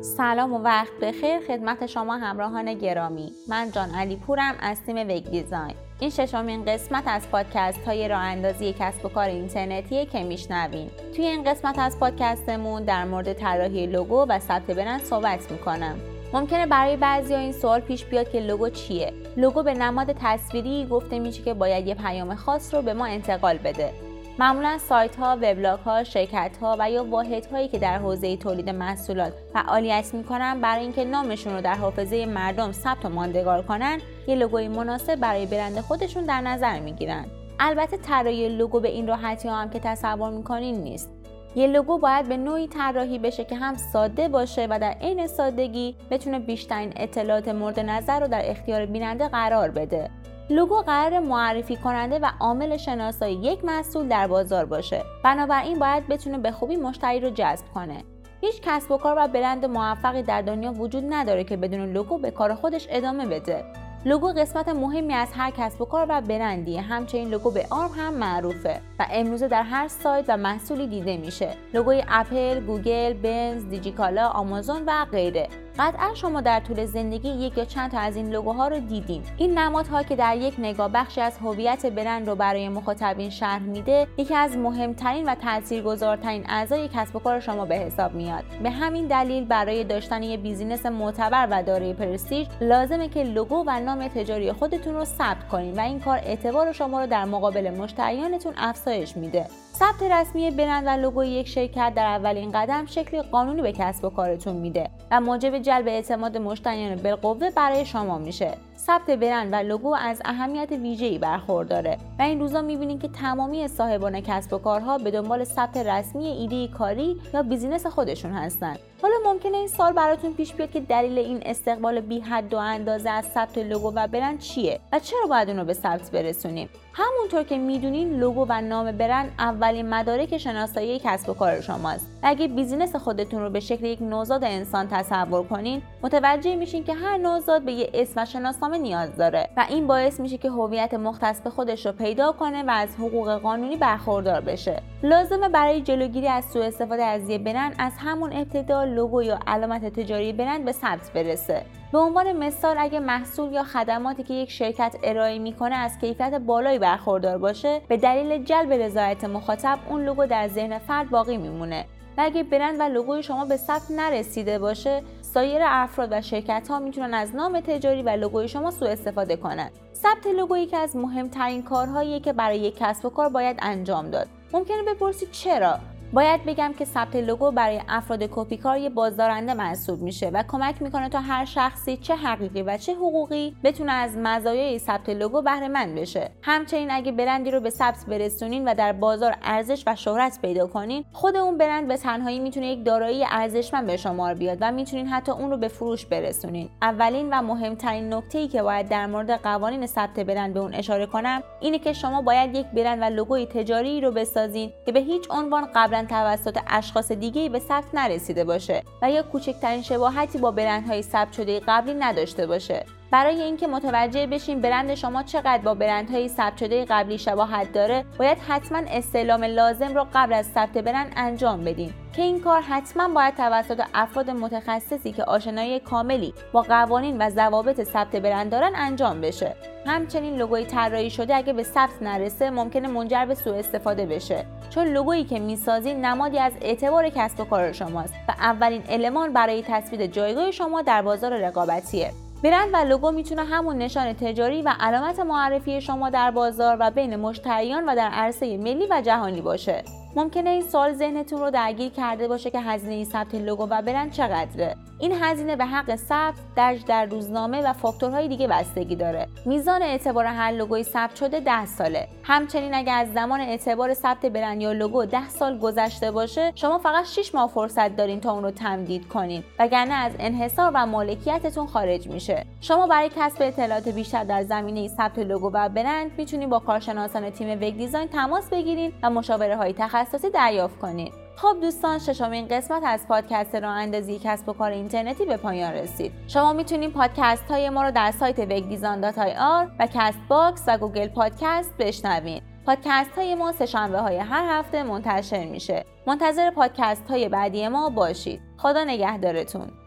سلام و وقت بخیر. خدمت شما همراهان گرامی. من جان علی پورم از تیم وگ دیزاین. این ششمین قسمت از پادکست های راه اندازی کسب و کار اینترنتی که میشنوین. توی این قسمت از پادکستمون در مورد طراحی لوگو و ثبت برند صحبت می‌کنم. ممکنه برای بعضی ها این سوال پیش بیاد که لوگو چیه. لوگو به نماد تصویری گفته میشه که باید یه پیام خاص رو به ما انتقال بده. معمولا سایت ها، وبلاگ ها، شرکت ها و یا واحد هایی که در حوزه تولید محصولات فعالیت می‌کنن برای اینکه نامشون رو در حافظه مردم ثبت و ماندگار کنن یه لوگوی مناسب برای برند خودشون در نظر می‌گیرن. البته طراحی لوگو به این راحتی هم که تصور می‌کنین نیست. یه لوگو باید به نوعی طراحی بشه که هم ساده باشه و در عین سادگی بتونه بیشترین اطلاعات مورد نظر رو در اختیار بیننده قرار بده. لوگو قرار معرفی کننده و عامل شناسایی یک محصول در بازار باشه. بنابراین باید بتونه به خوبی مشتری رو جذب کنه. هیچ کسب و کار و برند موفقی در دنیا وجود نداره که بدون لوگو به کار خودش ادامه بده. لوگو قسمت مهمی از هر کسب و کار و برندیه همچنین لوگو به آرم هم معروفه و امروزه در هر سایت و محصولی دیده میشه. لوگوی اپل گوگل بنز دیجیکالا آمازون و غیره. قطعا شما در طول زندگی یک یا چند تا از این لوگوها رو دیدیم این نمادها که در یک نگاه بخشی از هویت برند رو برای مخاطبین شرح میده یکی از مهمترین و تاثیرگذارترین اعضای کسب و کار شما به حساب میاد. به همین دلیل برای داشتن یک بیزینس معتبر و دارای پرستیژ لازمه که لوگو و نام تجاری خودتون رو ثبت کنید و این کار اعتبار شما رو در مقابل مشتریانتون افزایش میده. ثبت رسمی برند و لوگوی یک شرکت در اولین قدم شکل قانونی به کسب و کارتون میده و موجب جلب اعتماد مشتریان بالقوه برای شما میشه. ثبت برند و لوگو از اهمیت ویژه‌ای برخورداره. و این روزا می‌بینید که تمامی صاحبان کسب و کارها به دنبال ثبت رسمی ایده کاری یا بیزینس خودشون هستند حالا ممکنه این سوال براتون پیش بیاد که دلیل این استقبال بی حد و اندازه از ثبت لوگو و برند چیه و چرا باید اون رو به ثبت برسونیم؟ همونطور که می‌دونین لوگو و نام برند اولین مدارک شناسایی کسب و کار شماست. و اگه بیزینس خودتون رو به شکل یک نوزاد انسان تصور کنین متوجه میشین که هر نوزاد به یه اسم و شناسنامه نیاز داره و این باعث میشه که هویت مختص به خودش رو پیدا کنه و از حقوق قانونی برخوردار بشه. لازمه برای جلوگیری از سوء استفاده از یه برند از همون ابتدا لوگو یا علامت تجاری برند به ثبت برسه. به عنوان مثال اگه محصول یا خدماتی که یک شرکت ارائه می‌کنه از کیفیت بالایی برخوردار باشه به دلیل جلب رضایت مخاطب اون لوگو در ذهن فرد باقی میمونه. و اگه برند و لوگوی شما به ثبت نرسیده باشه سایر افراد و شرکت ها می‌تونن از نام تجاری و لوگوی شما سوء استفاده کنند. ثبت لوگو یکی از مهمترین کارهایی که برای یک کسب و کار باید انجام داد. ممکنه بپرسید چرا؟ باید بگم که ثبت لوگو برای افراد کپیکار یه بازدارنده محسوب میشه و کمک می‌کنه تا هر شخصی چه حقیقی و چه حقوقی بتونه از مزایای ثبت لوگو بهره مند بشه. همچنین اگه برندی رو به ثبت برسونین و در بازار ارزش و شهرت پیدا کنین خود اون برند به تنهایی می‌تونه یک دارایی ارزشمند به شمار بیاد و می‌تونین حتی اون رو به فروش برسونین. اولین و مهمترین نکته ای که باید در مورد قوانین ثبت برند به اون اشاره کنم اینه که شما باید یک برند و لوگوی تجاری رو بسازین که به هیچ عنوان قبل توسط اشخاص دیگه به ثبت نرسیده باشه و یا کوچکترین شباهتی با برندهای ثبت شده قبلی نداشته باشه. برای اینکه متوجه بشیم برند شما چقدر با برندهای ثبت شده قبلی شباهت داره باید حتما استعلام لازم رو قبل از ثبت برند انجام بدیم که این کار حتما باید توسط افراد متخصصی که آشنایی کاملی با قوانین و ضوابط ثبت برند دارن انجام بشه. همچنین لوگوی طراحی شده اگه به ثبت نرسه ممکنه منجر به سوء استفاده بشه. چون لوگویی که می‌سازید نمادی از اعتبار کسب و کار شماست و اولین المان برای تثبیت جایگاه شما در بازار رقابتیه. برند و لوگو می‌تونه همون نشان تجاری و علامت معرفی شما در بازار و بین مشتریان و در عرصه ملی و جهانی باشه. ممکنه این سال ذهنتون رو درگیر کرده باشه که هزینه ثبت لوگو و برند چقدره. این هزینه به حق ثبت درج در روزنامه و فاکتورهای دیگه بستگی داره. میزان اعتبار هر لوگوی ثبت شده 10 ساله. همچنین اگر از زمان اعتبار ثبت برند یا لوگو 10 سال گذشته باشه شما فقط 6 ماه فرصت دارین تا اون رو تمدید کنین. وگرنه از انحصار و مالکیتتون خارج میشه. شما برای کسب اطلاعات بیشتر در زمینه ثبت لوگو و برند می‌تونید با کارشناسان تیم وگ دیزاین تماس بگیرید و مشاوره های تخصصی دریافت کنید خب دوستان ششمین قسمت از پادکست راه اندازی کسب و کار اینترنتی به پایان رسید. شما می‌تونید پادکست های ما رو در سایت وگدیزان و Castbox و Google Podcast بشنوید پادکست های ما سهشنبه های هر هفته منتشر میشه. منتظر پادکست های بعدی ما باشید. خدا نگهدارتون.